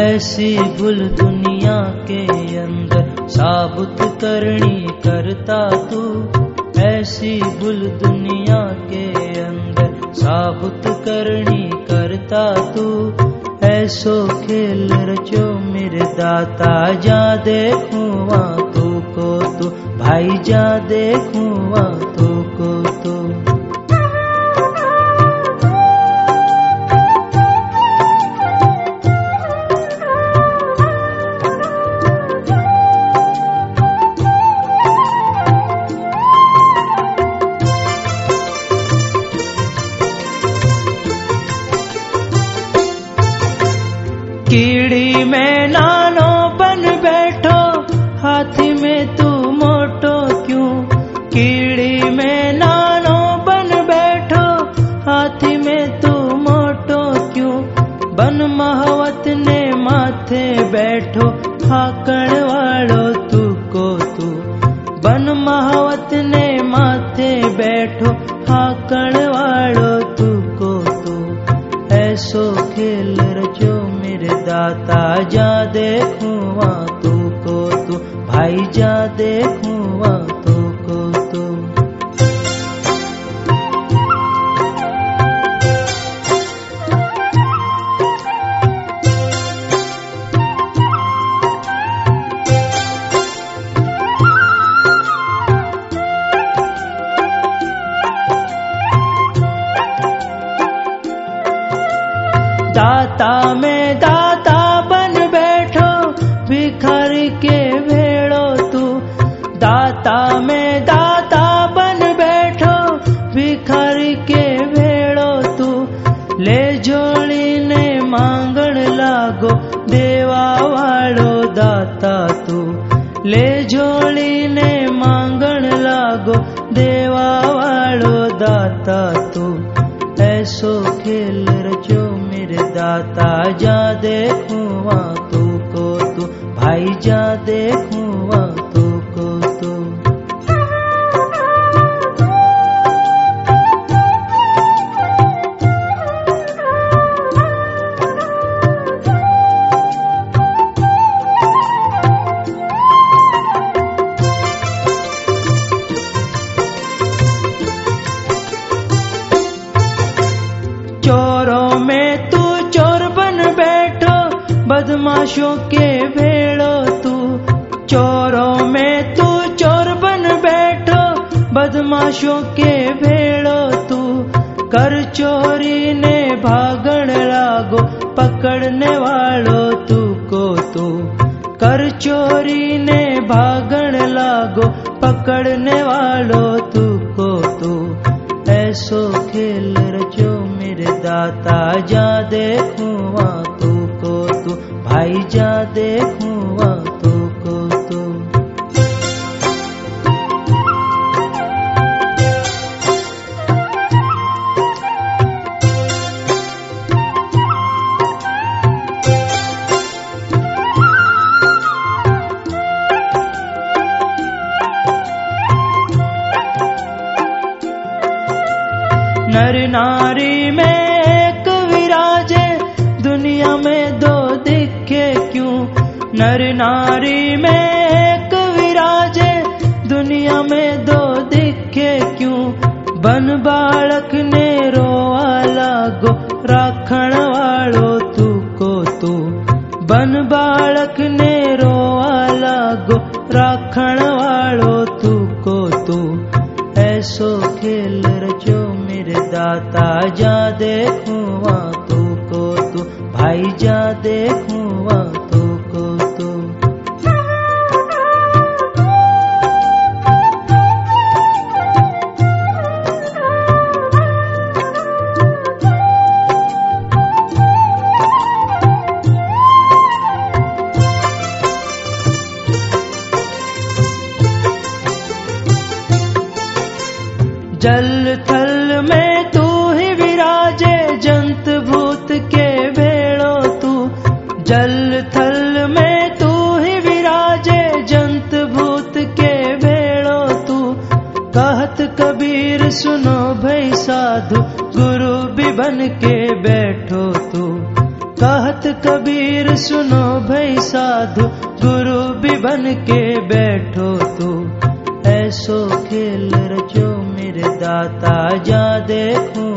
ऐसी भूल दुनिया के अंदर साबुत करनी करता तू। ऐसी भूल दुनिया के अंदर साबुत करनी करता तू। ऐसो खेल रचो मेरे दाता, जा देखूँ तू को, तू भाई, जा देखूँ तू को। तू में नानो बन बैठो, हाथी में तू मोटो क्यों? कीड़ी में नानो बन बैठो, हाथी में तू मोटो क्यों? बन महवत ने माथे बैठो हाकण वालो तू को तू। बन महावत ने माथे बैठो हाकण वालो दाता जा देखूँ तू को तू भाई जा देखूँ जोड़ी ने मांगण लागो देवा वालो दाता तू। ले जोड़ी ने मांगण लागो देवा वालो दाता तू। ऐसो खेल रचो मेरे दाता, जा देखूँ तू को तू। भाई, जा देखूँ बदमाशों के भेड़ो तू, चोरों में तू, चोर बन बैठो। बदमाशों के भेड़ो तू, कर चोरी ने भागण लागो, पकड़ने वालो तू को तू। कर चोरी ने भागण लागो, पकड़ने वालो तू को तू। ऐसो खेल रचो मेरे दाता जा देखूँ भाई जा देखूँ तू को तू। नर नारी नर नारी में एक विराजे दुनिया में दो दिखे क्यों? बन बालक ने रोवा लागो राखण वालो तू को तू। बन बालक ने रोवा लागो राखण वालो तू को तू। ऐसो खेल रचो मेरे दाता। जा देखूँ तू को तू। भाई, जा देखूँ जल थल में तू ही विराजे, जंत भूत के भेड़ो तू। जल थल में तू ही विराजे, जंत भूत के भेड़ो तू। कहत कबीर, सुनो भई साधु, गुरु भी बन के बैठो तू। कहत कबीर, सुनो भाई साधु, गुरु भी बन के बैठो तू। ऐसो खेल रचो दाता, जा देखूँ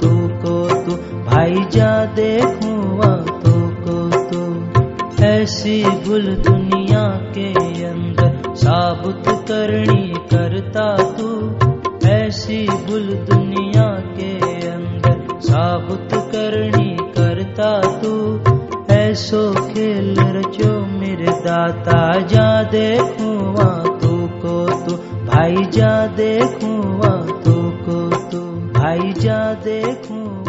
तू को तू भाई, जा देखूँ तू को तू ऐसी भूल दुनिया के अंदर साबुत करनी करता तू। ऐसी भूल दुनिया के अंदर साबुत करनी करता तू। ऐसो खेल रचो मेरे दाता, जा देखूँ तू को तू भाई जा देखूँ तू को तू भाई जा देखूँ